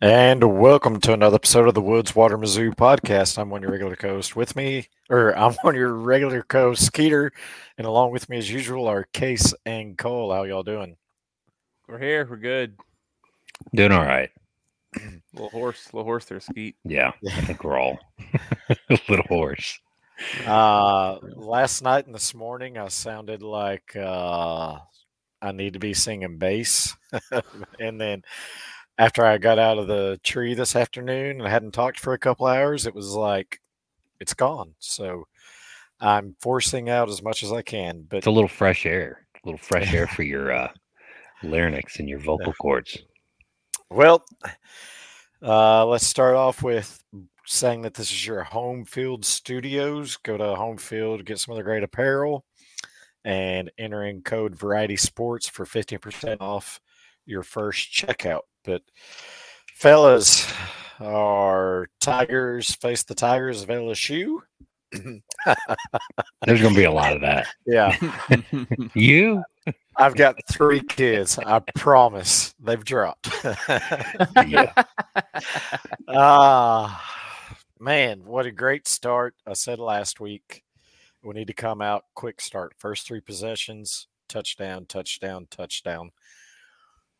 And welcome to another episode of the Woods Water Mizzou podcast. I'm one of your regular host. With me, or I'm one of your regular hosts, Skeeter, and along with me as usual are Case and Cole. How y'all doing? We're here. We're good. Doing all right. Little horse, little horse there, Skeet. Yeah, I think we're all little horse. Uh, last night and this morning, I sounded like uh, I need to be singing bass, and then after I got out of the tree this afternoon and I hadn't talked for a couple hours, it was like it's gone. So I'm forcing out as much as I can. But It's a little fresh air, a little fresh air for your uh, larynx and your vocal cords. well, uh, let's start off with saying that this is your home field studios. Go to home field, get some of the great apparel, and enter in code Variety Sports for 15% off your first checkout. But fellas, our Tigers face the Tigers of LSU. There's going to be a lot of that. Yeah, You? I've got three kids. I promise they've dropped. Yeah. Ah, man, what a great start. I said last week we need to come out quick start. First three possessions, touchdown, touchdown, touchdown.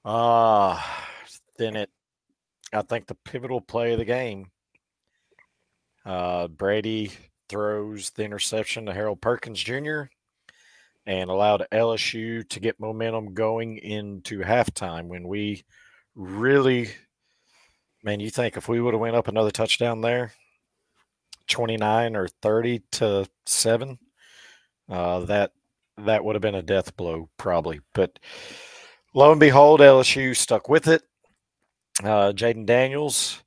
Ah, then it, I think the pivotal play of the game. Uh, Brady throws the interception to Harold Perkins Jr. and allowed LSU to get momentum going into halftime when we really Man, you think if we would have went up another touchdown there, 29 or 30 to 7, uh, that that would have been a death blow probably. But lo and behold, LSU stuck with it. Uh, Jayden Daniels,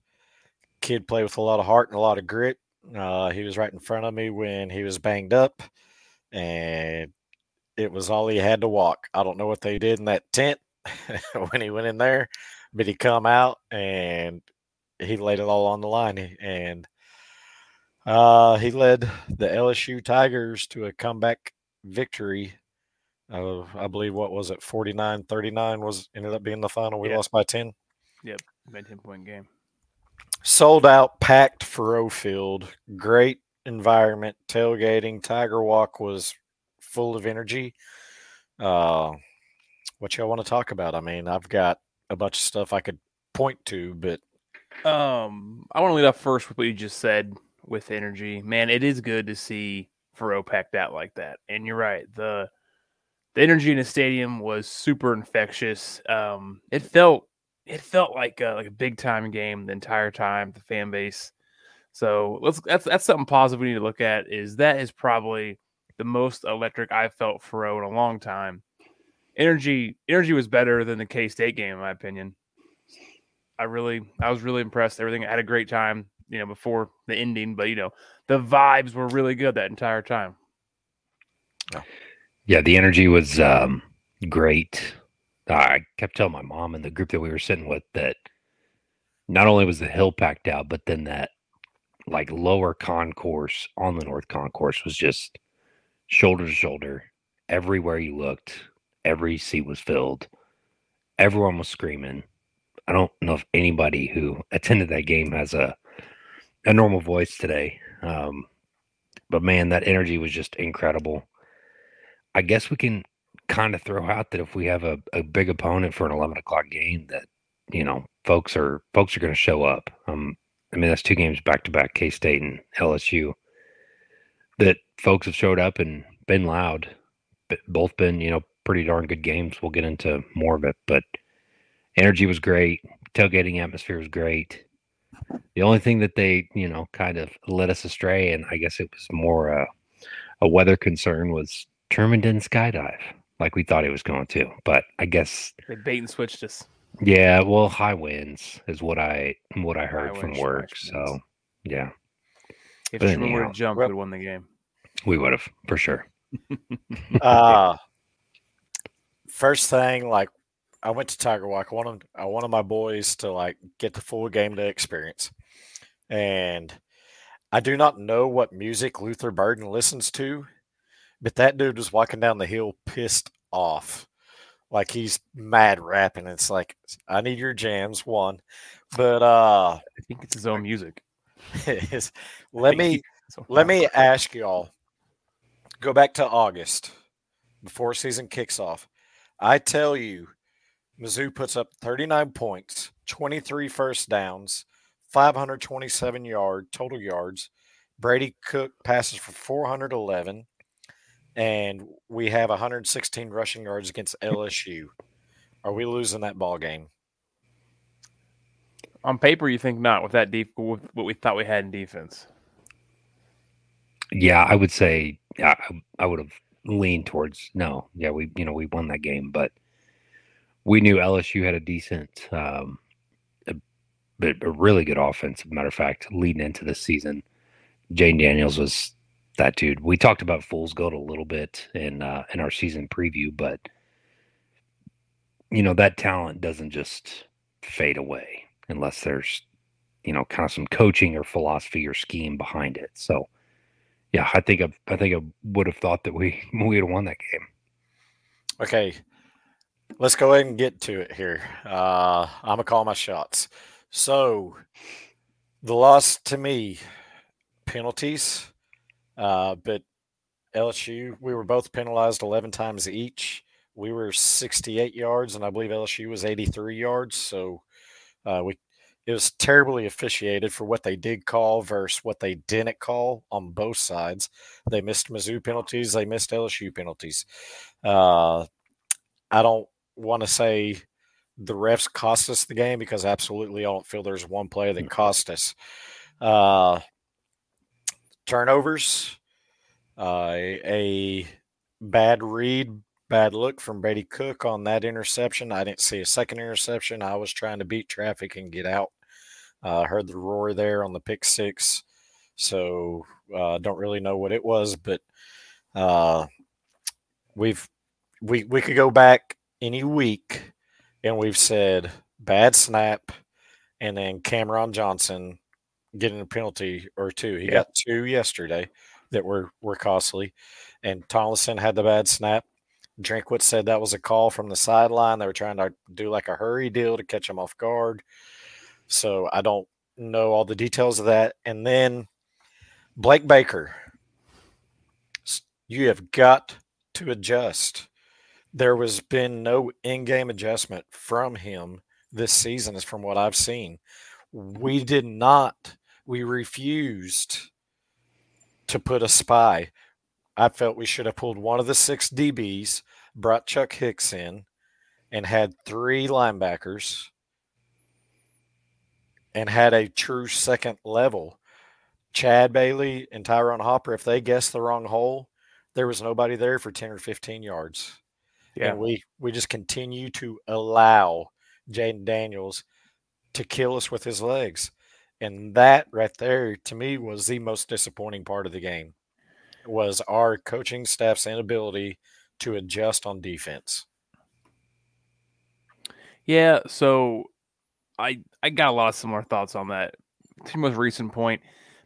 kid played with a lot of heart and a lot of grit. Uh, he was right in front of me when he was banged up, and it was all he had to walk. I don't know what they did in that tent when he went in there, but he come out and he laid it all on the line and uh, he led the LSU Tigers to a comeback victory. Uh, I believe what was it 49-39 was ended up being the final. We Yeah. lost by 10. Yep, Made ten point game. Sold out, packed Faurot Field. Great environment, tailgating. Tiger Walk was full of energy. Uh, what y'all want to talk about? I mean, I've got a bunch of stuff I could point to, but Um, I want to lead off first with what you just said with energy. Man, it is good to see Faurot packed out like that. And you're right. The the energy in the stadium was super infectious. Um, it felt it felt like a, like a big time game the entire time. The fan base. So let's that's that's something positive we need to look at. Is that is probably the most electric I've felt Faurot in a long time. Energy energy was better than the K State game in my opinion. I really, I was really impressed. Everything I had a great time, you know, before the ending, but you know, the vibes were really good that entire time. Yeah, the energy was um, great. I kept telling my mom and the group that we were sitting with that not only was the hill packed out, but then that like lower concourse on the north concourse was just shoulder to shoulder. Everywhere you looked, every seat was filled. Everyone was screaming. I don't know if anybody who attended that game has a a normal voice today. Um, but man, that energy was just incredible. I guess we can kind of throw out that if we have a, a big opponent for an eleven o'clock game, that you know, folks are folks are going to show up. Um, I mean, that's two games back to back, K State and LSU. That folks have showed up and been loud. But both been, you know, pretty darn good games. We'll get into more of it, but energy was great. Tailgating atmosphere was great. The only thing that they, you know, kind of led us astray, and I guess it was more a, a weather concern, was Truman didn't skydive like we thought he was going to. But I guess, They bait and switched us. yeah, well, high winds is what I what I heard from winds, work. So winds. yeah, If But Truman would have jumped, well- we'd have won the game. we would have for sure. Uh first thing, like I went to Tiger Walk. I wanted I wanted my boys to like get the full game day experience. And I do not know what music Luther Burden listens to, but that dude was walking down the hill pissed off. like he's mad rapping. It's like I need your jams one, but uh, I think it's his own music. is, let me let me ask y'all. Go back to August before season kicks off. I tell you, Mizzou puts up 39 points, 23 first downs, 527 yard total yards. Brady Cook passes for 411, and we have 116 rushing yards against LSU. Are we losing that ball game? On paper, you think not with that deep with what we thought we had in defense. Yeah, I would say yeah, I, I would have leaned towards no. Yeah, we you know we won that game, but we knew LSU had a decent, um, a, but a really good offense. As a matter of fact, leading into this season, Jayden Daniels was that dude. We talked about Fool's Gold a little bit in uh, in our season preview, but you know that talent doesn't just fade away unless there's you know kind of some coaching or philosophy or scheme behind it. So yeah, I think I, I think I would have thought that we we would have won that game. Okay, let's go ahead and get to it here. Uh, I'm gonna call my shots. So, the loss to me, penalties, uh, but LSU, we were both penalized 11 times each. We were 68 yards, and I believe LSU was 83 yards. So, uh, we it was terribly officiated for what they did call versus what they didn't call on both sides. They missed Mizzou penalties, they missed LSU penalties. Uh, I don't want to say the refs cost us the game because absolutely I don't feel there's one play that cost us. Uh, turnovers, uh, a bad read, bad look from Brady Cook on that interception. I didn't see a second interception. I was trying to beat traffic and get out. I uh, heard the roar there on the pick six. So uh, don't really know what it was, but uh, we've we we could go back any week and we've said bad snap and then Cameron Johnson getting a penalty or two. He Yeah. got two yesterday that were were costly. And Tollison had the bad snap. Drinkwitz said that was a call from the sideline. They were trying to do like a hurry deal to catch him off guard. So I don't know all the details of that. And then Blake Baker, you have got to adjust. There was been no in-game adjustment from him this season, is from what I've seen. We did not. We refused to put a spy. I felt we should have pulled one of the six DBs, brought Chuck Hicks in, and had three linebackers and had a true second level. Chad Bailey and Ty'Ron Hopper, if they guessed the wrong hole, there was nobody there for 10 or 15 yards. Yeah. And we we just continue to allow Jayden Daniels to kill us with his legs. And that right there to me was the most disappointing part of the game was our coaching staff's inability to adjust on defense. Yeah, so I I got a lot of similar thoughts on that. To most recent point,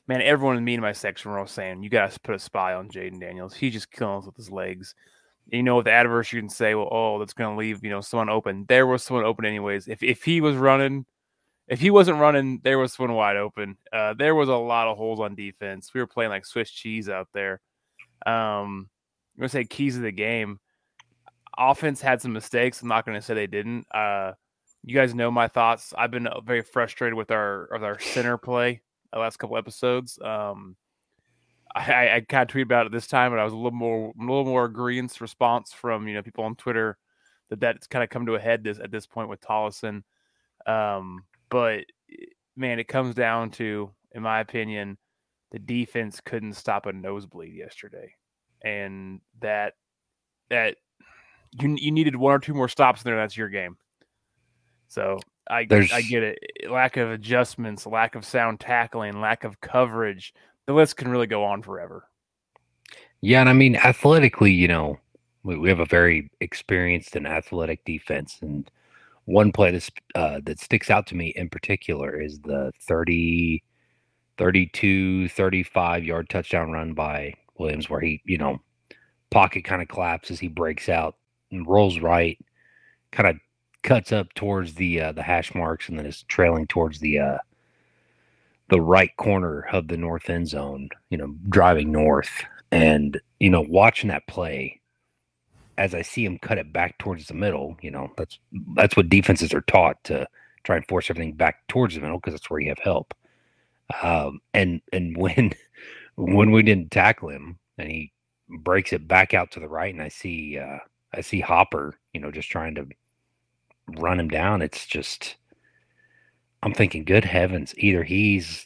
man, everyone in me in my section were all saying you guys put a spy on Jayden Daniels. He's just killing with his legs. You know, with the adverse, you can say, well, oh, that's going to leave you know someone open. There was someone open anyways. If if he was running, if he wasn't running, there was one wide open. Uh, there was a lot of holes on defense. We were playing like Swiss cheese out there. Um, I'm gonna say keys of the game. Offense had some mistakes. I'm not gonna say they didn't. Uh, you guys know my thoughts. I've been uh, very frustrated with our with our center play the last couple episodes. Um, I, I, kind of tweeted about it this time, but I was a little more a little more agreeance response from you know people on Twitter that that's kind of come to a head this at this point with Tollison. Um, but eh, man, it comes down to, in my opinion, the defense couldn't stop a nosebleed yesterday, and that that you you needed one or two more stops in there. That's your game. So I I get it. Eh, lack of adjustments, lack of sound tackling, lack of coverage. The list can really go on forever. Yeah, and I mean athletically, you know, we, we have a very experienced and athletic defense, and one play uh, that sticks out to me in particular is the 30, 32, 35 yard touchdown run by Williams, where he, you know, pocket kind of collapses, he breaks out and rolls right, kind of cuts up towards the uh, the hash marks and then is trailing towards the uh, the right corner of the north end zone. You know, driving north, and you know, watching that play as I see him cut it back towards the middle. You know, that's that's what defenses are taught to try and force everything back towards the middle because that's where you have help. Um, and and when when we didn't tackle him and he breaks it back out to the right, and I see uh, I see Hopper, you know, just trying to run him down. It's just I'm thinking, good heavens, either he's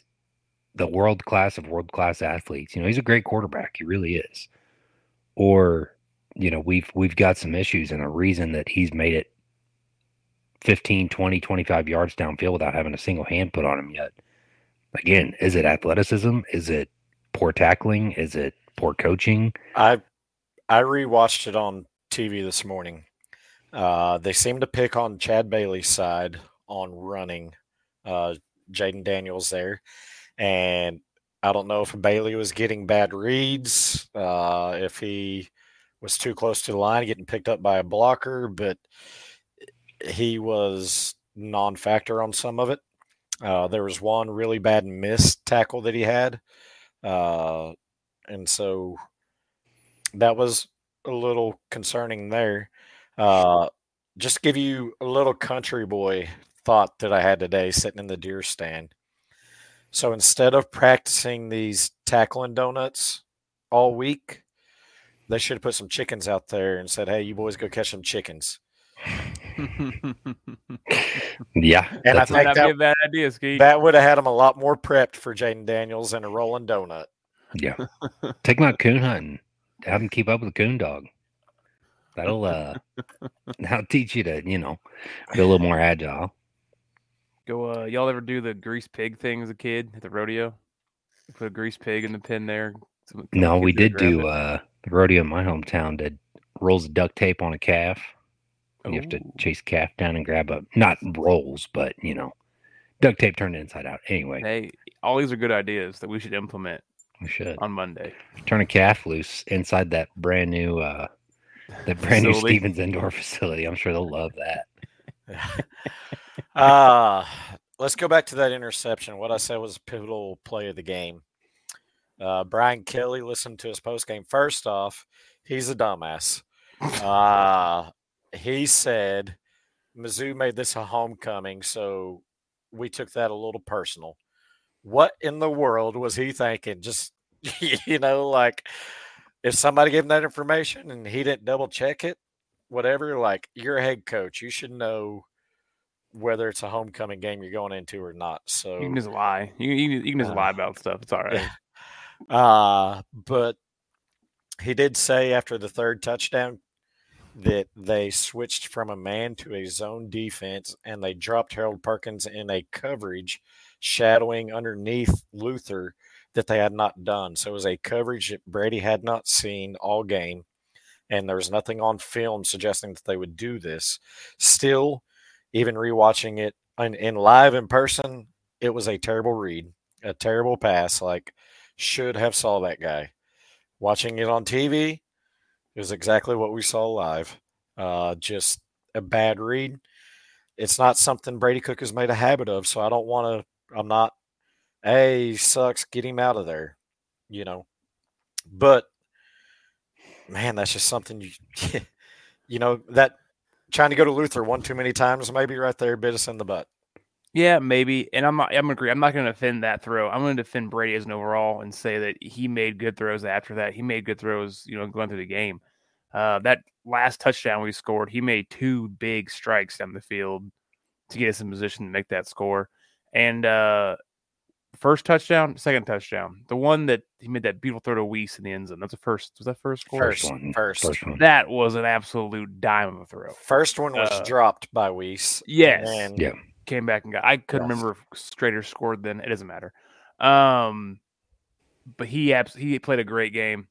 the world class of world class athletes, you know, he's a great quarterback, he really is, or you know, we've we've got some issues and a reason that he's made it 15, 20, 25 yards downfield without having a single hand put on him yet. Again, is it athleticism? Is it poor tackling? Is it poor coaching? I I rewatched it on TV this morning. Uh, they seem to pick on Chad Bailey's side on running uh, Jayden Daniels there, and I don't know if Bailey was getting bad reads, uh, if he was too close to the line, getting picked up by a blocker, but he was non-factor on some of it. Uh, there was one really bad missed tackle that he had, uh, and so that was a little concerning there. Uh, just give you a little country boy thought that I had today sitting in the deer stand. So instead of practicing these tackling donuts all week, they should have put some chickens out there and said, "Hey, you boys go catch some chickens." yeah, and I Might think not that, be a bad idea, Ski. that would have had them a lot more prepped for Jayden Daniels and a rolling donut. yeah. Take him out coon hunting. Have him keep up with the coon dog. That'll uh, that'll teach you to you know be a little more agile. Go, uh, y'all ever do the grease pig thing as a kid at the rodeo? Put a grease pig in the pen there. Some- some No, we did do it. uh the rodeo in my hometown did rolls of duct tape on a calf. You have to chase calf down and grab a not rolls, but you know, duct tape turned inside out. Anyway, Hey, all these are good ideas that we should implement we should on Monday. turn a calf loose inside that brand new uh that brand new Stevens indoor facility. I'm sure they'll love that. uh, let's go back to that interception. What I said was a pivotal play of the game. Uh, Brian Kelly listened to his post game. First off, he's a dumbass. Uh, he said Mizzou made this a homecoming, so we took that a little personal. What in the world was he thinking? Just, you know, like if somebody gave him that information and he didn't double check it, whatever, like you're a head coach, you should know whether it's a homecoming game you're going into or not. So You can just lie. You, you, can- you can just Uh, lie about stuff. It's all right. Uh, but he did say after the third touchdown that they switched from a man to a zone defense and they dropped Harold Perkins in a coverage shadowing underneath Luther that they had not done. So it was a coverage that Brady had not seen all game. And there was nothing on film suggesting that they would do this. Still, even rewatching it in, in live in person, it was a terrible read, a terrible pass. Like, should have saw that guy. Watching it on TV, is exactly what we saw live. Uh, just a bad read. It's not something Brady Cook has made a habit of, so I don't want to. I'm not. Hey, sucks. Get him out of there. You know. But man, that's just something you. You know that trying to go to Luther one too many times, maybe right there bit us in the butt. Yeah, maybe. And I'm not, I'm agree. I'm not going to defend that throw. I'm going to defend Brady as an overall and say that he made good throws after that. He made good throws, you know, going through the game. Uh, that last touchdown we scored, he made two big strikes down the field to get us in position to make that score. And uh, first touchdown, second touchdown, the one that he made that beautiful throw to Wease in the end zone. That's the first. Was that first score? First First, one. first, First one. That was an absolute dime of a throw. First one was Uh, dropped by Wease. yes. and Yeah. Came back and got. I couldn't Yes. remember if Schrader scored then. It doesn't matter. Um, but he abs- he played a great game.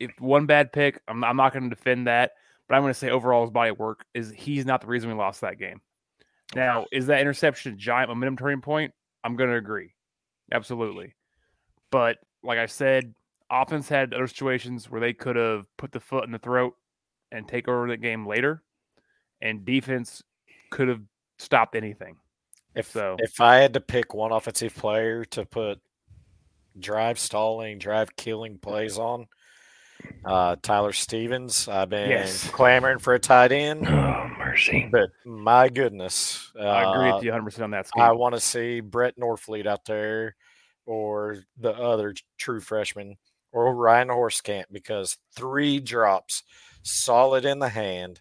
If one bad pick, I'm I'm not going to defend that, but I'm going to say overall his body of work is he's not the reason we lost that game. Now, is that interception a giant momentum turning point? I'm going to agree, absolutely. But like I said, offense had other situations where they could have put the foot in the throat and take over the game later. and defense could have stopped anything. If So- if I had to pick one offensive player to put drive stalling, drive killing plays on, uh, Tyler Stephens. I've been Yes. clamoring for a tight end, Oh mercy! but my goodness, uh, I agree with you 100 percent on that. Scheme. I want to see Brett Norfleet out there, or the other true freshman, or Ryan Hoerstkamp, because three drops, solid in the hand,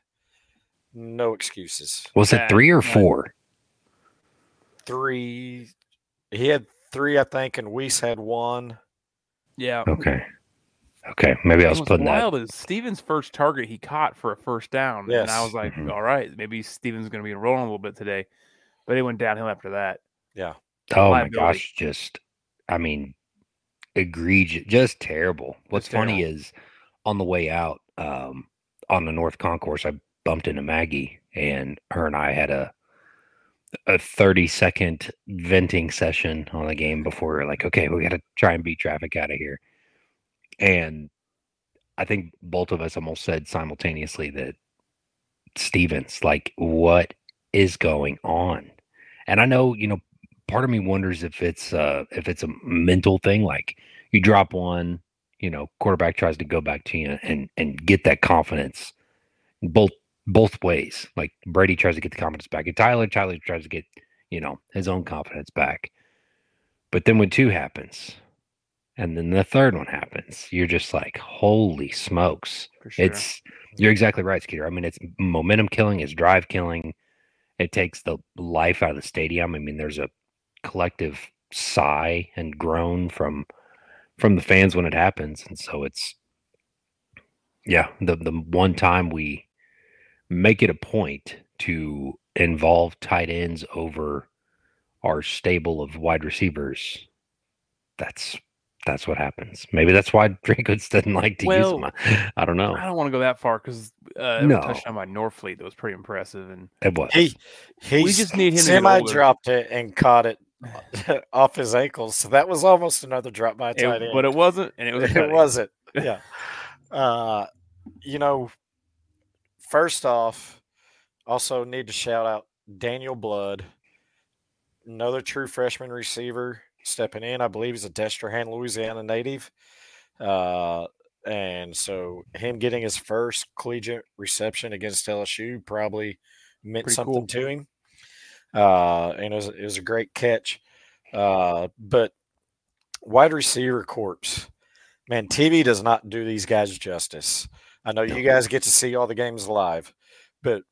no excuses. Was it three or right. four? Three, he had three, I think, and Wease had one. yeah. Okay, okay. Maybe I was What's putting that. wild is Stephens' first target he caught for a first down, yes. and I was like, Mhm. all right, maybe Stephens is going to be rolling a little bit today, but it went downhill after that. Yeah, Oh my gosh, just I mean, egregious, just terrible. What's funny terrible. is on the way out, um, on the North Concourse, I bumped into Maggie, and her and I had a a thirty second venting session on the game before we were like, okay, we got to try and beat traffic out of here. And I think both of us almost said simultaneously that Stephens, like, what is going on? And I know, you know, part of me wonders if it's uh if it's a mental thing like you drop one you know quarterback tries to go back to you and and get that confidence both both ways like brady tries to get the confidence back and tyler tyler tries to get you know his own confidence back but then when two happens and then the third one happens you're just like holy smokes sure. it's you're exactly right, Skeeter. I mean, it's momentum killing, it's drive killing. It takes the life out of the stadium. I mean, there's a collective sigh and groan from from the fans when it happens, and so it's yeah. The the one time we make it a point to involve tight ends over our stable of wide receivers, that's that's what happens. Maybe that's why Drinkwitz doesn't like to use them. I, I don't know. I don't want to go that far because uh, No. was touched on by Norfleet that was pretty impressive, and It was. he he We just need him to semi dropped it and caught it off his ankles. So that was almost another drop by a it- tight end. but it wasn't, and it was. It wasn't. Yeah. uh, you know, first off, also need to shout out Daniel Blood, another true freshman receiver stepping in. I believe he's a Destrehan, Louisiana native. Uh, and so him getting his first collegiate reception against LSU probably meant Pretty something cool. to him. Uh, and it was, it was a great catch. Uh, but wide receiver corpse, man, TV does not do these guys justice. I know you guys get to see all the games live, but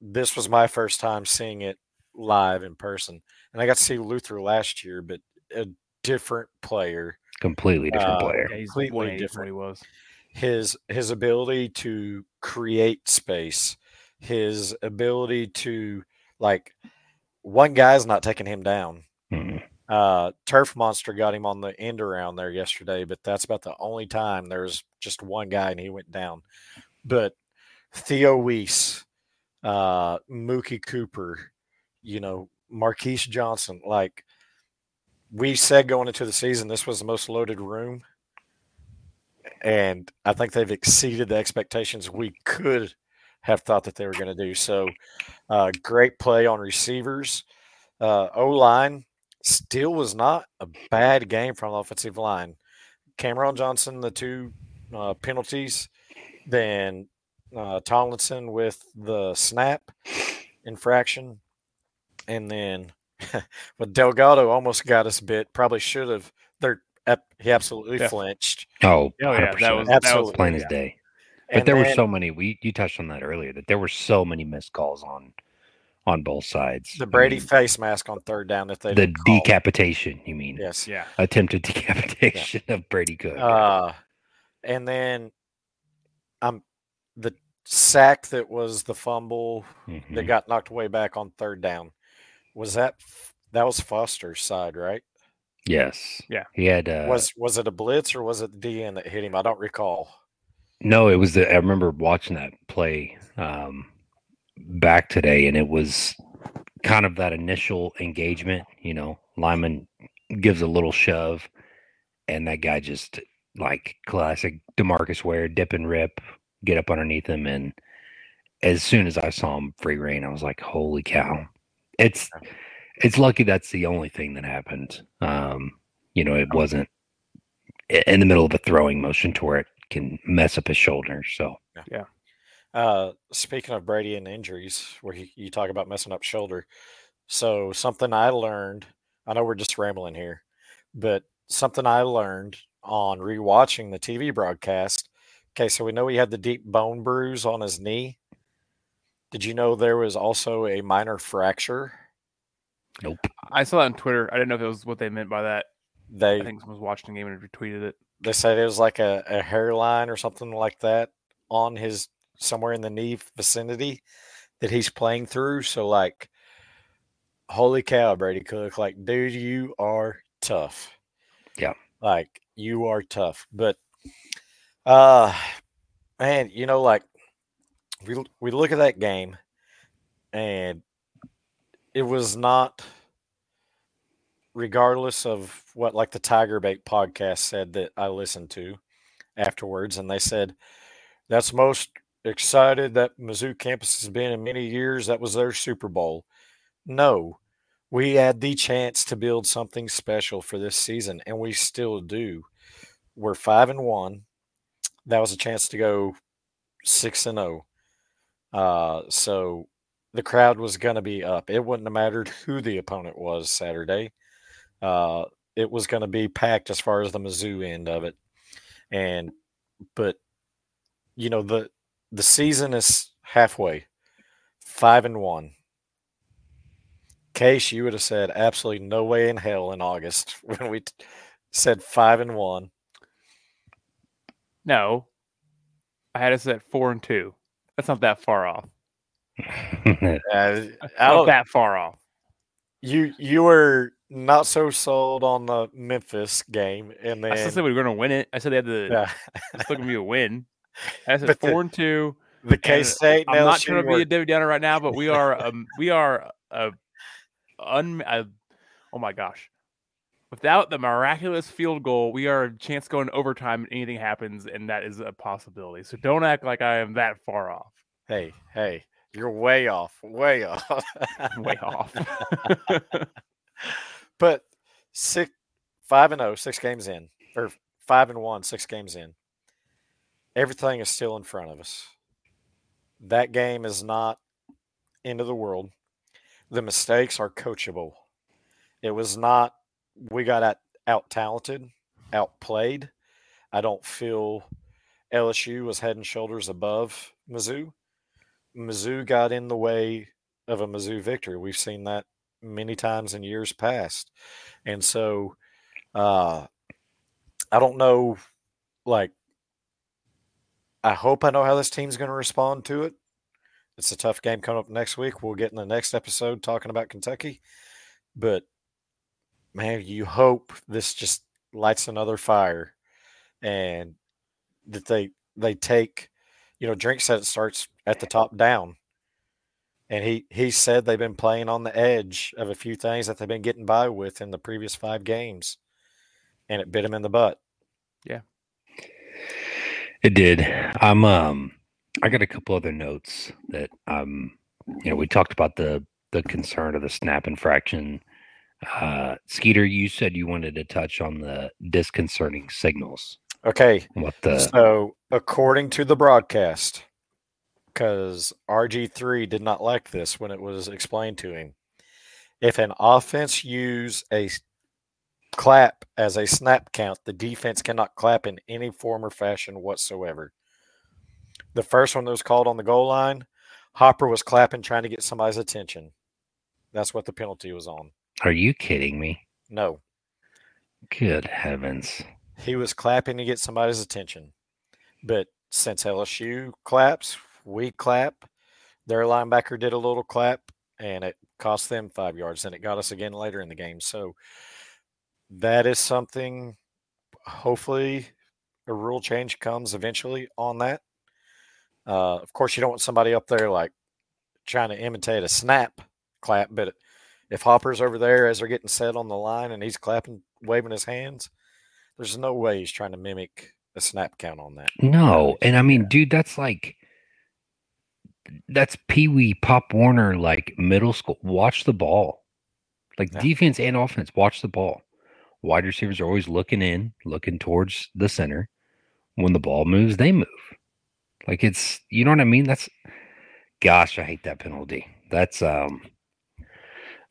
this was my first time seeing it live in person. And I got to see Luther last year, but a different player. completely different Uh, player. Yeah, he's completely 180 from what different. he was. His his ability to create space, his ability to like one guy's not taking him down. Uh, Turf Monster got him on the end around there yesterday, but that's about the only time there was just one guy and he went down. But Theo Wease, uh, Mookie Cooper, you know, Marquis Johnson, like we said going into the season, this was the most loaded room. And I think they've exceeded the expectations we could have thought that they were going to do. So, uh, great play on receivers. Uh, o line still was not a bad game from the offensive line. Cameron Johnson, the two uh, penalties, then uh, Tollison with the snap infraction, and then but Delgado almost got us bit. Probably should have. They're he absolutely Yeah. flinched. Oh, Oh yeah, 100%. that was that was Absolutely. plain as day. But And there were so many. We you touched on that earlier that there were so many missed calls on on both sides. the I Brady mean, face mask on third down that they the didn't call. decapitation. You mean Yes. Yeah, attempted decapitation of Brady Cook? Uh, and then I'm um, the sack that was the fumble that Mhm. got knocked way back on third down. Was that that was Foster's side, right? Yes. Yeah. He had. Uh, was was it a blitz or was it the DN that hit him? I don't recall. No, it was the. I remember watching that play um, back today, and it was kind of that initial engagement. You know, Lyman gives a little shove, and that guy just like classic DeMarcus Ware dip and rip, get up underneath him, and as soon as I saw him free reign, I was like, "Holy cow!" It's it's lucky that's the only thing that happened. Um, you know, it wasn't in the middle of a throwing motion to where it can mess up his shoulder. So yeah. Uh, speaking of Brady and injuries, where he, you talk about messing up shoulder, so something I learned. I know we're just rambling here, but something I learned on rewatching the TV broadcast. Okay, so we know he had the deep bone bruise on his knee. Did you know there was also a minor fracture? Nope. I saw that on Twitter. I didn't know if it was what they meant by that. They I think someone was watching the game and retweeted it. they said it was like a, a hairline or something like that on his somewhere in the knee vicinity that he's playing through. So like holy cow, Brady Cook, like dude, you are tough. Yeah. Like you are tough. But uh man, you know, like we we look at that game and it was not regardless of what like the Tiger Bait podcast said that I listened to afterwards, and they said that's most excited that Mizzou campus has been in many years. That was their Super Bowl. No, we had the chance to build something special for this season, and we still do. We're five and one. That was a chance to go six and zero. Uh, so the crowd was going to be up. It wouldn't have mattered who the opponent was Saturday. Uh, it was going to be packed as far as the Mizzou end of it. And, but, you know, the, the season is halfway, five and one. Case, you would have said absolutely no way in hell in August when we t- said five and one. No, I had us at four and two. That's not that far off. Uh, Not that far off. you you were not so sold on the Memphis game, and then I said we were going to win it. I said they had the. yeah, It's still going to be a win. I said But the- four and two. the K State. I'm not trying to be a Debbie Downer right now, but we are um we are a, un a, oh my gosh. Without the miraculous field goal, we are a chance going overtime and anything happens, and that is a possibility. So don't act like I am that far off. Hey, hey, you're way off, way off, Way off. but six, five and oh, six games in, or five and one, six games in. Everything is still in front of us. That game is not end of the world. The mistakes are coachable. It was not. We got out, out talented, outplayed. I don't feel LSU was head and shoulders above Mizzou. Mizzou got in the way of a Mizzou victory. We've seen that many times in years past. And so uh I don't know like I hope I know how this team's going to respond to it. It's a tough game coming up next week. We'll get in the next episode talking about Kentucky. But man, you hope this just lights another fire and that they they take you know, Drink said it starts at the top down. And he he said they've been playing on the edge of a few things that they've been getting by with in the previous five games. And it bit him in the butt. It did. I'm um I got a couple other notes that um you know, we talked about the the concern of the snap infraction. Uh Skeeter, you said you wanted to touch on the disconcerting signals. Okay. What the So, according to the broadcast, because RG3 did not like this when it was explained to him, if an offense use a clap as a snap count, the defense cannot clap in any form or fashion whatsoever. The first one that was called on the goal line, Hopper was clapping trying to get somebody's attention. That's what the penalty was on. are you kidding me? No, Good heavens. he was clapping to get somebody's attention. But since LSU claps, we clap. Their linebacker did a little clap, and it cost them five yards. And it got us again later in the game. So that is something. Hopefully, a rule change comes eventually on that. Uh, of course, you don't want somebody up there like trying to imitate a snap clap, but if Hopper's over there as they're getting set on the line and he's clapping, waving his hands, there's no way he's trying to mimic a snap count on that. No, and I mean, dude, that's like that's Pee Wee Pop Warner like middle school. Watch the ball, like Yeah. defense and offense. Watch the ball. Wide receivers are always looking in, looking towards the center. When the ball moves, they move. Like it's you know what I mean. That's gosh, I hate that penalty. That's um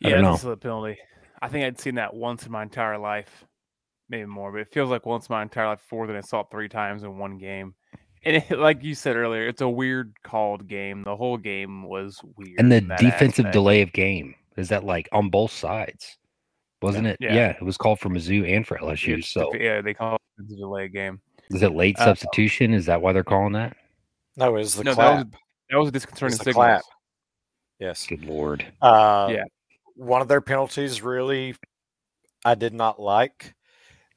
I Yeah, don't know. that's a penalty. I think I'd seen that once in my entire life, maybe more, but it feels like once in my entire life, four than I saw it three times in one game. And it, like you said earlier, it's a weird called game. The whole game was weird. and the defensive aspect. delay of game is that like on both sides, wasn't it? Yeah. Yeah. it was called for Mizzou and for LSU. So yeah, they call it the delay game. is it late Uh, substitution? Is that why they're calling that? No, it was the No, that clap. was that was a disconcerting It's the signal. clap. Yes. Good lord. Uh, Yeah. One of their penalties really, I did not like.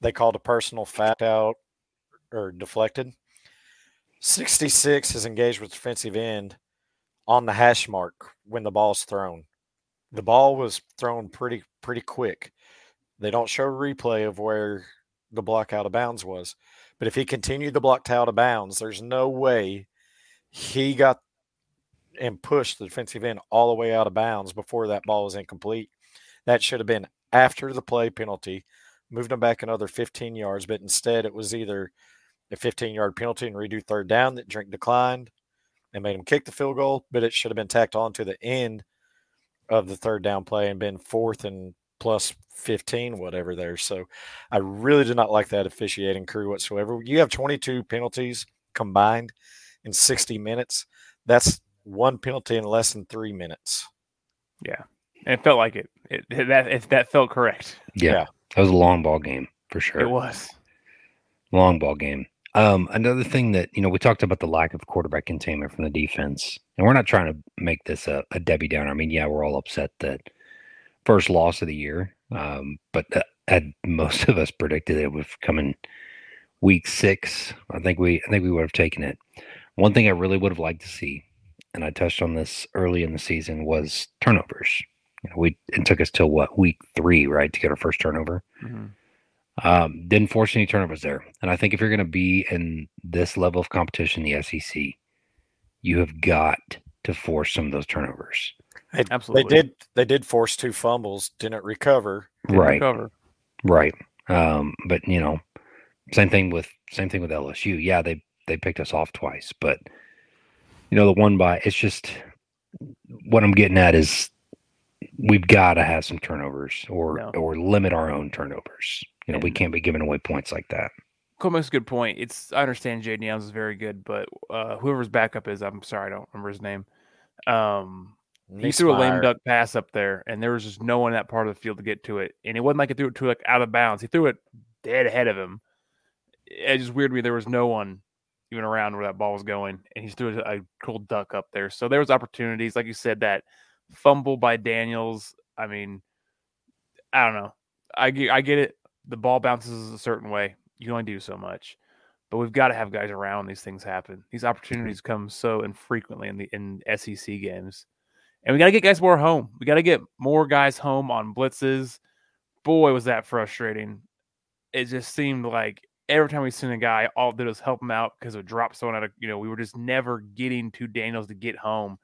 They called a personal fact out or deflected. 66 is engaged with defensive end on the hash mark when the ball's thrown. The ball was thrown pretty pretty quick. They don't show a replay of where the block out of bounds was. But if he continued the block out of bounds, there's no way he got and pushed the defensive end all the way out of bounds before that ball was incomplete. That should have been after the play penalty, moved him back another 15 yards, but instead it was either a 15 yard penalty and redo third down that Drink declined and made him kick the field goal, but it should have been tacked on to the end of the third down play and been fourth and plus 15, whatever there. So I really did not like that officiating crew whatsoever. You have 22 penalties combined in 60 minutes. That's one penalty in less than three minutes. Yeah, and it felt like it. it that if that felt correct, Yeah, Yeah. that was a long ball game for sure. it was. long ball game. Um, another thing that you know we talked about the lack of quarterback containment from the defense, and we're not trying to make this a, a Debbie Downer. I mean, yeah, we're all upset that first loss of the year, um, but uh, had most of us predicted it would come in week six. I think we I think we would have taken it. One thing I really would have liked to see, and I touched on this early in the season, was turnovers. You know, we it took us till what week three, right, to get our first turnover. Mhm. Um, didn't force any turnovers there. And I think if you're going to be in this level of competition, the SEC, you have got to force some of those turnovers. They, Absolutely. They did. They did force two fumbles. Didn't recover. Didn't right. recover. Right. Um, but you know, same thing with same thing with LSU. Yeah, they they picked us off twice, but you know, the one by it's just what I'm getting at is we've got to have some turnovers or No. or limit our own turnovers. You know, we can't be giving away points like that. Cole makes a good point. It's I understand Jay Downs is very good, but uh, whoever's backup is, I'm sorry, I don't remember his name. Um, he threw a lame duck pass up there, and there was just no one in that part of the field to get to it. And it wasn't like he threw it to like out of bounds. He threw it dead ahead of him. It just weird to me there was no one even around where that ball was going, and he threw a, a cool duck up there. So there was opportunities, like you said, that fumble by Daniels. I mean, I don't know. I get, I get it. The ball bounces a certain way. You can only do so much, but we've got to have guys around these things happen. These opportunities come so infrequently in the in SEC games, and we got to get guys more home. We got to get more guys home on blitzes. Boy, was that frustrating! It just seemed like every time we sent a guy, all that was help him out because it dropped someone out of you know we were just never getting to Daniels to get home,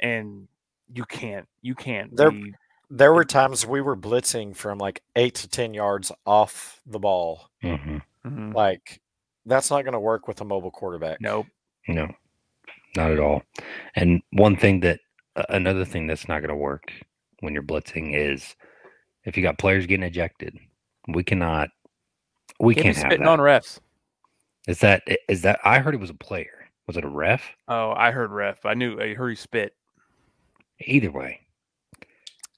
and you can't you can't There- be There were times we were blitzing from like eight to ten yards off the ball. hmm Mhm. Like that's not going to work with a mobile quarterback. nope. No, not at all. And one thing that another thing that's not going to work when you're blitzing is if you got players getting ejected. We cannot. We Can't can't have that. on refs. Is that is that? I heard it was a player. Was it a ref? Oh, I heard ref. I knew. I heard he spit. Either way,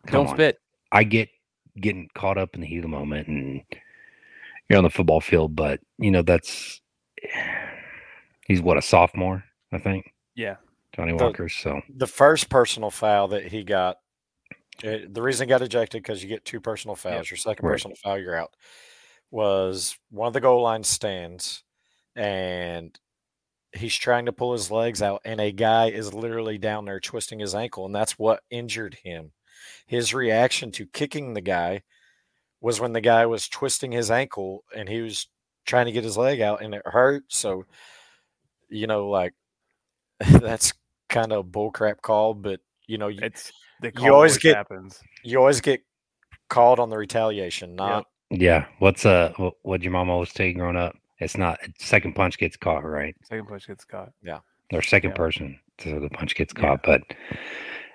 Don't on. spit. I get getting caught up in the heat of the moment, and you're on the football field. But you know that's he's what a sophomore, I think. Yeah. Johnny The- Walker. So The first personal foul that he got, uh, the reason he got ejected because you get two personal fouls. Your second Right. personal foul, you're out. Was one of the goal line stands, and he's trying to pull his legs out, and a guy is literally down there twisting his ankle, and that's what injured him. His reaction to kicking the guy was when the guy was twisting his ankle and he was trying to get his leg out, and it hurt. So, you know, like that's kind of bullcrap call, but you know, you, It's the You always get- happens. you always get called on the retaliation, not Yeah. What's uh what what your mom always say growing up? It's not second punch gets caught, right? Second punch gets caught. Yeah, or second Yeah. person so the punch gets Yeah. caught. But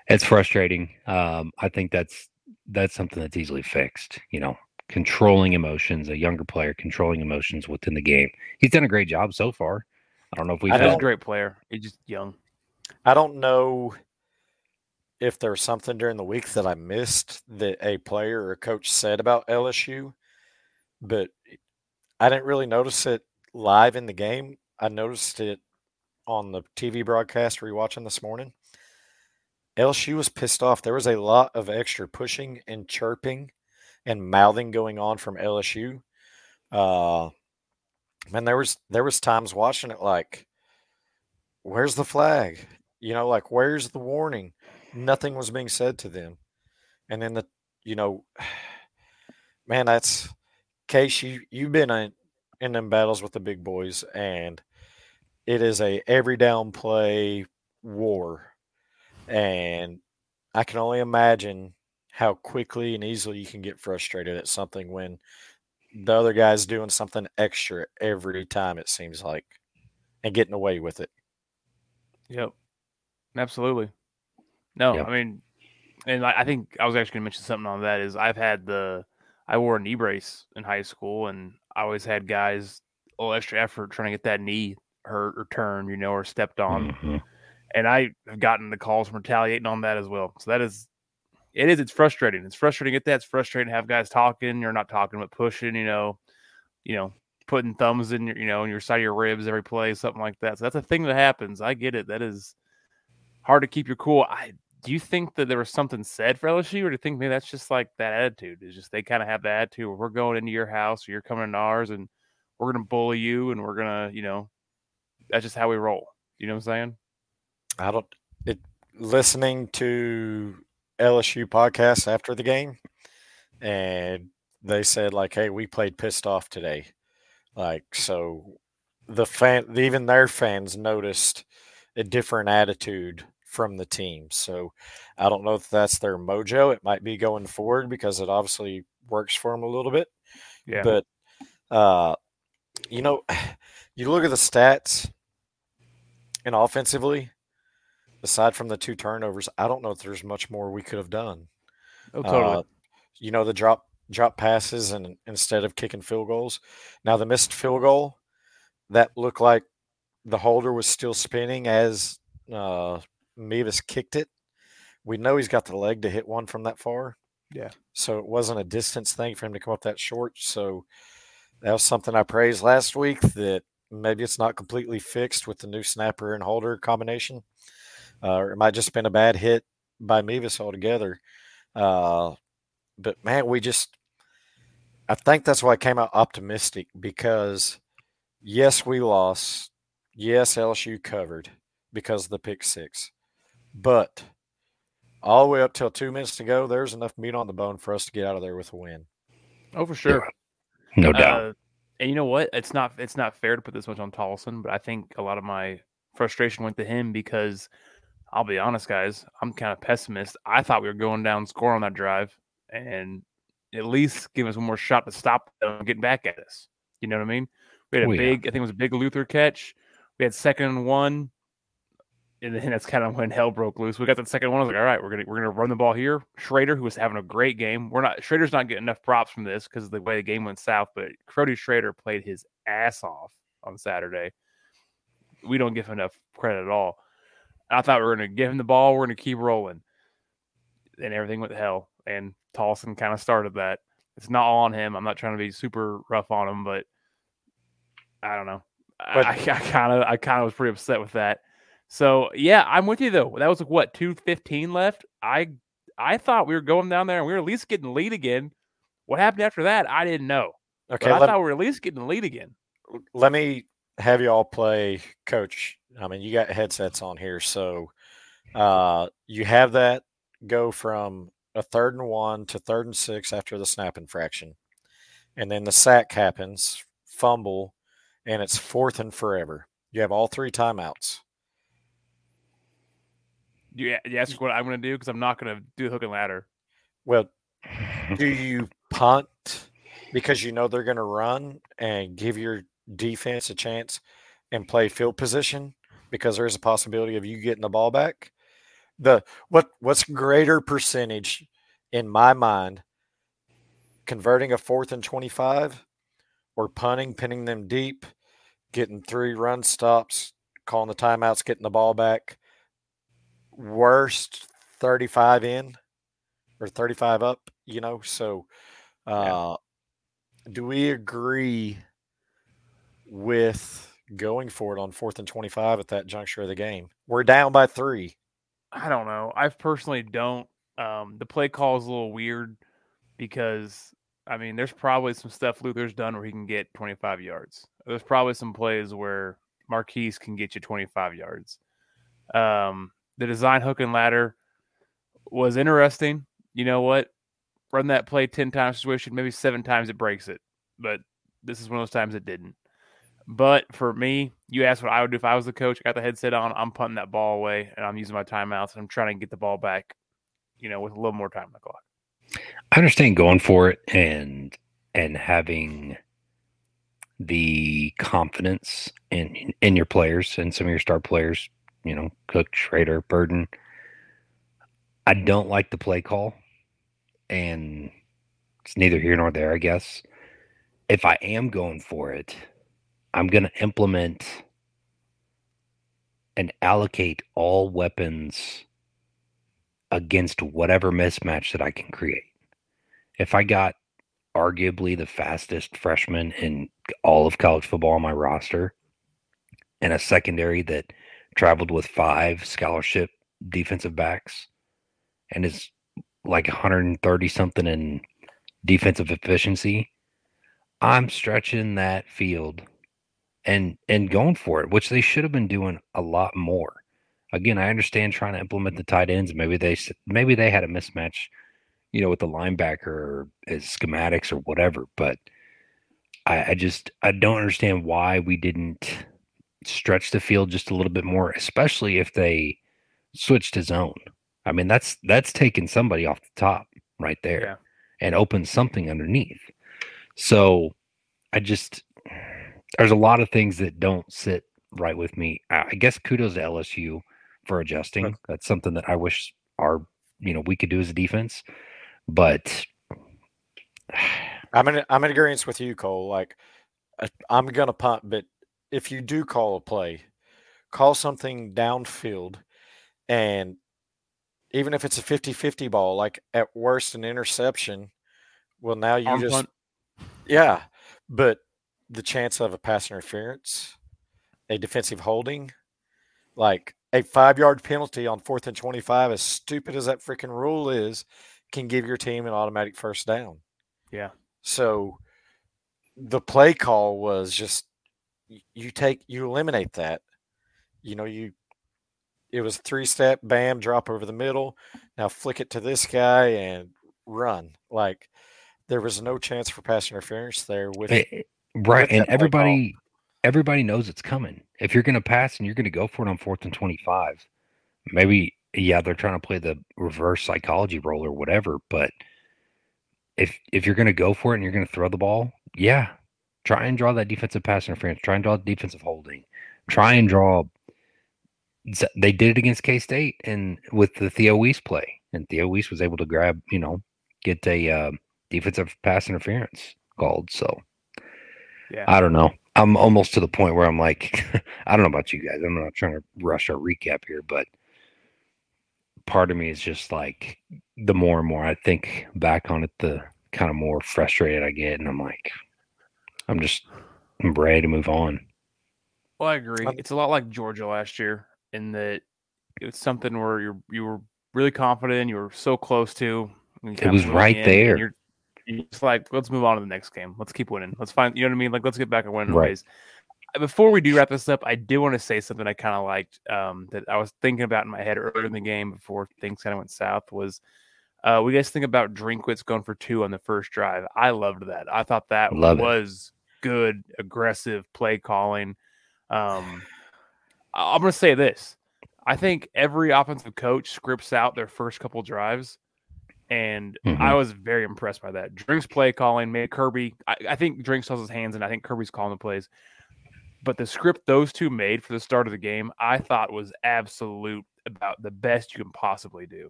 it's frustrating. Um, I think that's that's something that's easily fixed, you know, controlling emotions, a younger player controlling emotions within the game. He's done a great job so far. I don't know if we've I He's a great player. He's just young. I don't know if there was something during the week that I missed that a player or a coach said about LSU, but I didn't really notice it live in the game. I noticed it on the TV broadcast we were watching this morning. LSU was pissed off. There was a lot of extra pushing and chirping and mouthing going on from LSU. Uh, man, there was there was times watching it like, where's the flag? You know, like where's the warning? Nothing was being said to them. And then the, you know, man, that's Case. You you've been in, in them battles with the big boys, and it is a every down play war. And I can only imagine how quickly and easily you can get frustrated at something when the other guy's doing something extra every time it seems like and getting away with it. Yep. Absolutely. No, Yep. I mean, and I, I think I was actually going to mention something on that. Is I've had the I wore a knee brace in high school, and I always had guys a little extra effort trying to get that knee hurt or turned, you know, or stepped on. Mhm. and I have gotten the calls from retaliating on that as well. So that is, it is. It's frustrating. It's frustrating to get that. It's frustrating to have guys talking. You're not talking, but pushing. You know, you know, putting thumbs in your, you know, in your side of your ribs every play, something like that. So that's a thing that happens. I get it. That is hard to keep your cool. I do you think that there was something said for LSU, or do you think maybe that's just like that attitude? Is just they kind of have that attitude. We're going into your house, or you're coming into ours, and we're gonna bully you, and we're gonna, you know, that's just how we roll. You know what I'm saying? I don't it listening to LSU podcasts after the game and they said like hey we played pissed off today like so the fan even their fans noticed a different attitude from the team so I don't know if that's their mojo it might be going forward because it obviously works for them a little bit Yeah. but uh you know you look at the stats and offensively aside from the two turnovers, I don't know if there's much more we could have done. oh, totally. Uh, you know, the drop drop passes and instead of kicking field goals. Now the missed field goal, that looked like the holder was still spinning as uh Mevis kicked it. We know he's got the leg to hit one from that far. Yeah. So it wasn't a distance thing for him to come up that short. So that was something I praised last week that maybe it's not completely fixed with the new snapper and holder combination. Uh, or it might just been a bad hit by Mevis altogether. Uh, but man, we just, I think that's why I came out optimistic because yes, we lost. Yes, LSU covered because of the pick six. But all the way up till two minutes to go, there's enough meat on the bone for us to get out of there with a win. oh, for sure. No doubt. Uh, and you know what? It's not it's not fair to put this much on Tollison, but I think a lot of my frustration went to him because I'll be honest, guys, I'm kind of pessimist. I thought we were going down score on that drive and at least give us one more shot to stop them getting back at us. You know what I mean? We had a Oh, yeah. big, I think it was a big Luther catch. We had second and one. And then that's kind of when hell broke loose. We got that second one. I was like, all right, we're gonna we're gonna run the ball here. Schrader, who was having a great game. We're not Schrader's not getting enough props from this because of the way the game went south, but Cody Schrader played his ass off on Saturday. We don't give him enough credit at all. I thought we were gonna give him the ball, we're gonna keep rolling. And everything went to hell. And Tollison kind of started that. It's not all on him. I'm not trying to be super rough on him, but I don't know. But- I kind of I kind of was pretty upset with that. So yeah, I'm with you though. That was like what two fifteen left. I I thought we were going down there and we were at least getting the lead again. What happened after that? I didn't know. Okay, but I let, thought we were at least getting the lead again. let me have you all play coach. I mean, you got headsets on here, so uh, you have that go from a third and one to third and six after the snap infraction, and then the sack happens, fumble, and it's fourth and forever. You have all three timeouts. You, you ask what I'm going to do because I'm not going to do the hook and ladder. Well, do you punt because you know they're going to run and give your defense a chance and play field position because there's a possibility of you getting the ball back? The what what's greater percentage in my mind converting a fourth and 25 or punting, pinning them deep, getting three run stops, calling the timeouts, getting the ball back. Worst 35 in or 35 up, you know? So, uh, yeah. do we agree with going for it on fourth and 25 at that juncture of the game? We're down by three. I don't know. I personally don't. Um, the play call is a little weird because I mean, there's probably some stuff Luther's done where he can get 25 yards. There's probably some plays where Marquis can get you 25 yards. Um, the design hook and ladder was interesting. You know what? Run that play 10 times, situation, maybe seven times it breaks it. But this is one of those times it didn't. But for me, you asked what I would do if I was the coach. I got the headset on. I'm punting that ball away and I'm using my timeouts and I'm trying to get the ball back, you know, with a little more time on the clock. I understand going for it and and having the confidence in in your players and some of your star players, you know, Cook, Schrader, Burden. I mm-hmm. don't like the play call, and it's neither here nor there, I guess. If I am going for it, I'm going to implement and allocate all weapons against whatever mismatch that I can create. If I got arguably the fastest freshman in all of college football on my roster and a secondary that traveled with five scholarship defensive backs and is like 130 something in defensive efficiency, I'm stretching that field and and going for it, which they should have been doing a lot more again, I understand trying to implement the tight ends. Maybe they maybe they had a mismatch, you know, with the linebacker or as schematics or whatever. But I, I just I don't understand why we didn't stretch the field just a little bit more, especially if they switched to zone. I mean, that's that's taking somebody off the top right there yeah. and open something underneath. So I just there's a lot of things that don't sit right with me. I guess kudos to LSU for adjusting. Right. That's something that I wish our you know we could do as a defense. But I'm in I'm in agreement with you, Cole. Like uh, I'm gonna punt, but if you do call a play, call something downfield and even if it's a 50-50 ball, like at worst an interception, well now you Arm just punt. yeah, but the chance of a pass interference, a defensive holding, like a five yard penalty on fourth and 25, as stupid as that freaking rule is, can give your team an automatic first down. Yeah. So the play call was just you take, you eliminate that. You know, you, it was three step, bam, drop over the middle. Now flick it to this guy and run. Like there was no chance for pass interference there with. Eh, eh, right. With and everybody, everybody knows it's coming. If you're going to pass and you're going to go for it on fourth and 25, maybe, yeah, they're trying to play the reverse psychology role or whatever. But if if you're going to go for it and you're going to throw the ball, yeah, try and draw that defensive pass interference. Try and draw defensive holding. Try and draw. They did it against K State and with the Theo Wease play, and Theo Wease was able to grab, you know, get a uh, defensive pass interference called. So, yeah, I don't know. I'm almost to the point where I'm like, I don't know about you guys. I'm not trying to rush our recap here, but part of me is just like the more and more I think back on it, the kind of more frustrated I get, and I'm like, I'm just I'm ready to move on. Well, I agree. It's a lot like Georgia last year in that it's something where you're you were really confident, you were so close to. It was right there it's like let's move on to the next game. Let's keep winning. Let's find you know what I mean. Like let's get back and winning right. ways. Before we do wrap this up, I do want to say something I kind of liked um, that I was thinking about in my head earlier in the game before things kind of went south. Was uh, we guys think about Drinkwitz going for two on the first drive? I loved that. I thought that Love was it. good, aggressive play calling. Um, I'm going to say this. I think every offensive coach scripts out their first couple drives, and Mhm. I was very impressed by that. Drink's play calling made Kirby. I, I think Drinks has his hands, and I think Kirby's calling the plays. But the script those two made for the start of the game, I thought was absolute about the best you can possibly do.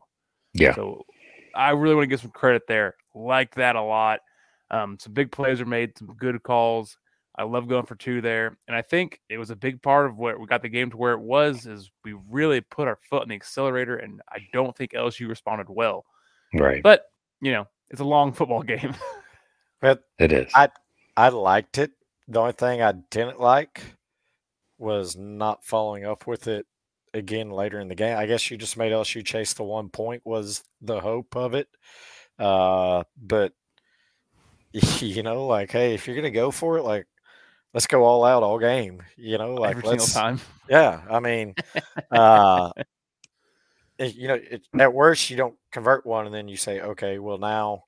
Yeah. So I really want to give some credit there. Like that a lot. Um, some big plays were made, some good calls. I love going for two there. And I think it was a big part of where we got the game to where it was is we really put our foot on the accelerator and I don't think LSU responded well. Right. But, you know, it's a long football game. But It is. I- I liked it. The only thing I didn't like was not following up with it again later in the game. I guess you just made LSU chase the one point was the hope of it. Uh, but you know, like, hey, if you're gonna go for it, like, let's go all out all game. You know, like every single time. yeah, I mean, uh, it- you know, it, at worst you don't convert one, and then you say, okay, well now,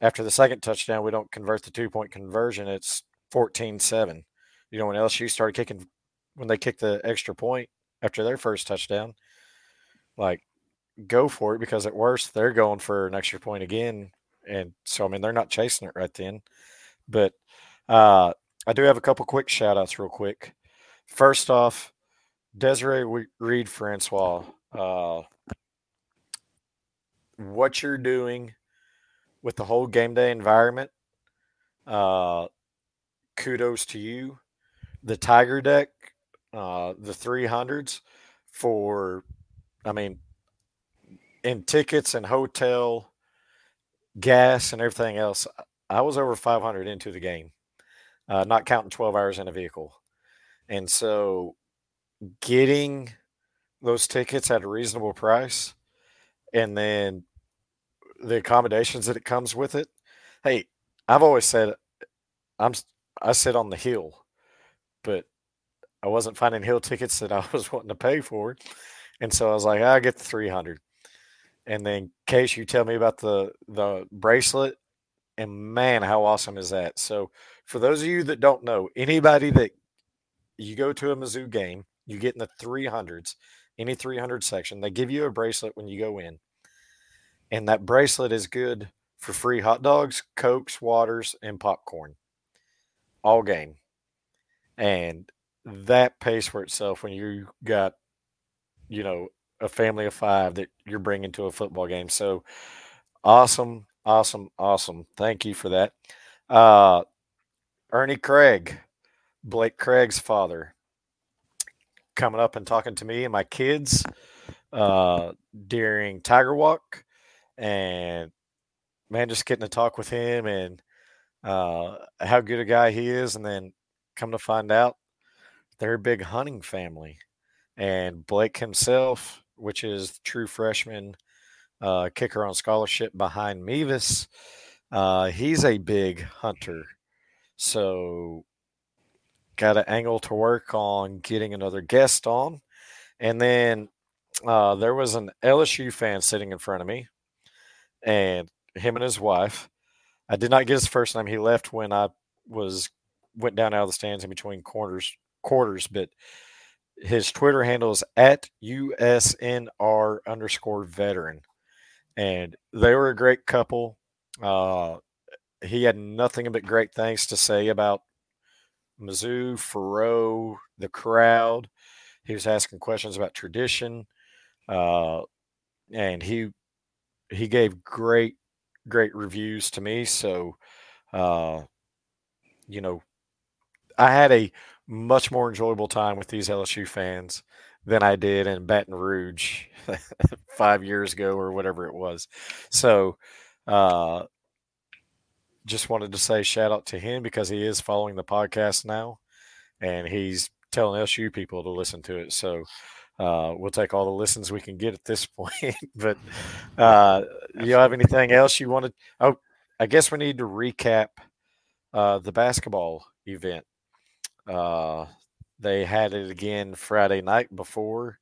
after the second touchdown, we don't convert the two point conversion. It's 14-7. You know, when LSU started kicking, when they kicked the extra point after their first touchdown, like go for it because at worst they're going for an extra point again, and so I mean they're not chasing it right then. But uh, I do have a couple quick shout outs real quick. First off, Desiree Re- Reed Francois, uh, what you're doing with the whole game day environment, uh, kudos to you. The Tiger deck, uh, the 300s for, I mean, in tickets and hotel, gas, and everything else, I was over 500 into the game, uh, not counting 12 hours in a vehicle. And so getting those tickets at a reasonable price and then the accommodations that it comes with it. Hey, I've always said I'm I sit on the hill, but I wasn't finding hill tickets that I was wanting to pay for. And so I was like, I'll get the 300. And then case you tell me about the the bracelet and man, how awesome is that? So for those of you that don't know, anybody that you go to a Mizzou game, you get in the 300s, any 300 section. They give you a bracelet when you go in. And that bracelet is good for free hot dogs, cokes, waters, and popcorn all game. And that pays for itself when you got, you know, a family of five that you're bringing to a football game. So awesome, awesome, awesome. Thank you for that. Uh, Ernie Craig, Blake Craig's father, coming up and talking to me and my kids uh, during Tiger Walk, and man, just getting to talk with him and uh, how good a guy he is, and then come to find out they're a big hunting family, and Blake himself, which is true freshman uh, kicker on scholarship behind Mevis, uh, he's a big hunter, so got an angle to work on getting another guest on. And then uh, there was an LSU fan sitting in front of me, and him and his wife. I did not get his first name. He left when I was went down out of the stands in between quarters quarters, but his Twitter handle is at USNR underscore veteran. And they were a great couple. Uh, he had nothing but great things to say about Mizzou, Faurot, the crowd. He was asking questions about tradition, uh, and he he gave great great reviews to me. So, uh, you know, I had a much more enjoyable time with these LSU fans than I did in Baton Rouge five years ago or whatever it was. So, uh, just wanted to say shout out to him because he is following the podcast now and he's telling LSU people to listen to it. So, uh, we'll take all the listens we can get at this point. but uh, you have anything else you wanted? Oh, I guess we need to recap uh, the basketball event. Uh, they had it again Friday night before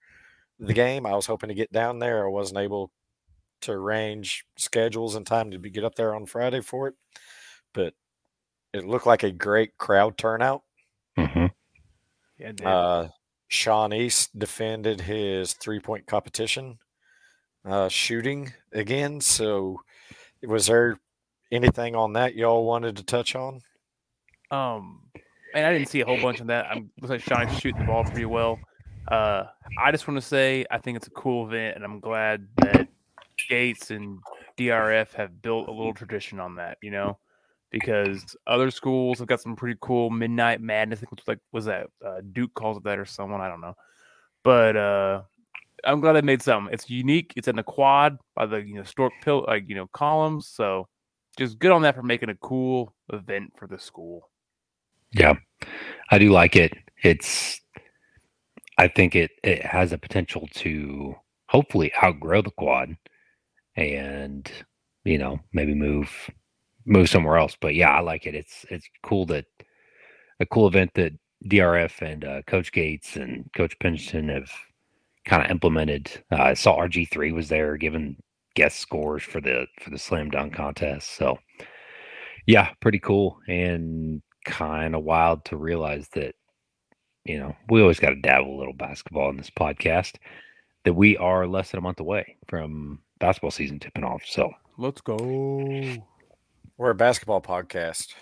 the game. I was hoping to get down there. I wasn't able to arrange schedules in time to be, get up there on Friday for it, but it looked like a great crowd turnout. hmm Yeah. Uh, Sean East defended his three point competition uh, shooting again. So, was there anything on that y'all wanted to touch on? Um, and I didn't see a whole bunch of that. I'm looks like Sean's shooting the ball pretty well. Uh, I just want to say I think it's a cool event, and I'm glad that Gates and DRF have built a little tradition on that. You know, because other schools have got some pretty cool midnight madness. I like was that uh, Duke calls it that or someone I don't know, but uh, I'm glad they made something. It's unique. It's in the quad by the you know stork pill like you know columns. So just good on that for making a cool event for the school. Yeah, I do like it. It's I think it it has a potential to hopefully outgrow the quad and you know maybe move move somewhere else. But yeah, I like it. It's it's cool that a cool event that DRF and uh, Coach Gates and Coach Pingeton have kind of implemented. Uh, I saw RG three was there giving guest scores for the for the slam dunk contest. So yeah, pretty cool and kind of wild to realize that you know we always got to dabble a little basketball in this podcast. That we are less than a month away from basketball season tipping off. So let's go. We're a basketball podcast.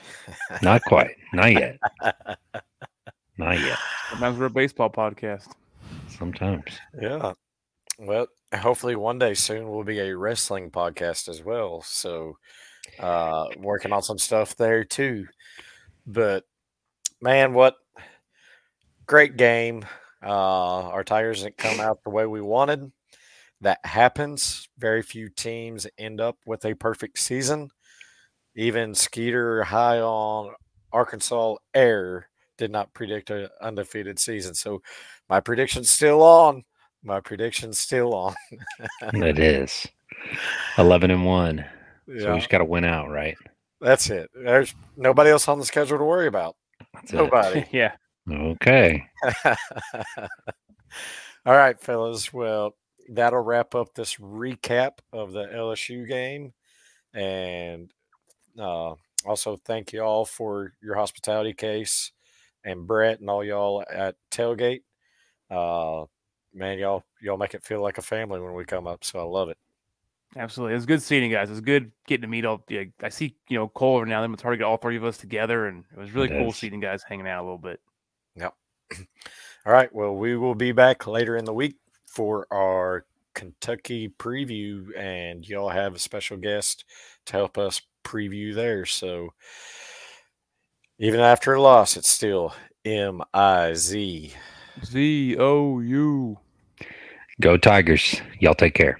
Not quite. Not yet. Not yet. Sometimes we're a baseball podcast. Sometimes. Yeah. Well, hopefully one day soon we'll be a wrestling podcast as well. So uh working on some stuff there too. But man, what great game. Uh our Tigers didn't come out the way we wanted. That happens. Very few teams end up with a perfect season. Even Skeeter high on Arkansas Air did not predict an undefeated season. So my prediction's still on. My prediction's still on. it is. 11 and 1. Yeah, So we just got to win out, right? That's it. There's nobody else on the schedule to worry about. That's. Nobody. yeah. Okay. All right, fellas. Well, that'll wrap up this recap of the LSU game. And uh, also, thank you all for your hospitality case and Brett and all y'all at Tailgate. Uh, man, y'all y'all make it feel like a family when we come up. So I love it. Absolutely. It was good seeing you guys. It was good getting to meet all yeah, I see, you know, Cole over now. Then it's hard to get all three of us together and it was really It cool is. seeing you guys hanging out a little bit. Yep. All right. Well, we will be back later in the week for our Kentucky preview, and y'all have a special guest to help us preview there. So even after a loss, it's still M I Z. Z O U. Go Tigers. Y'all take care.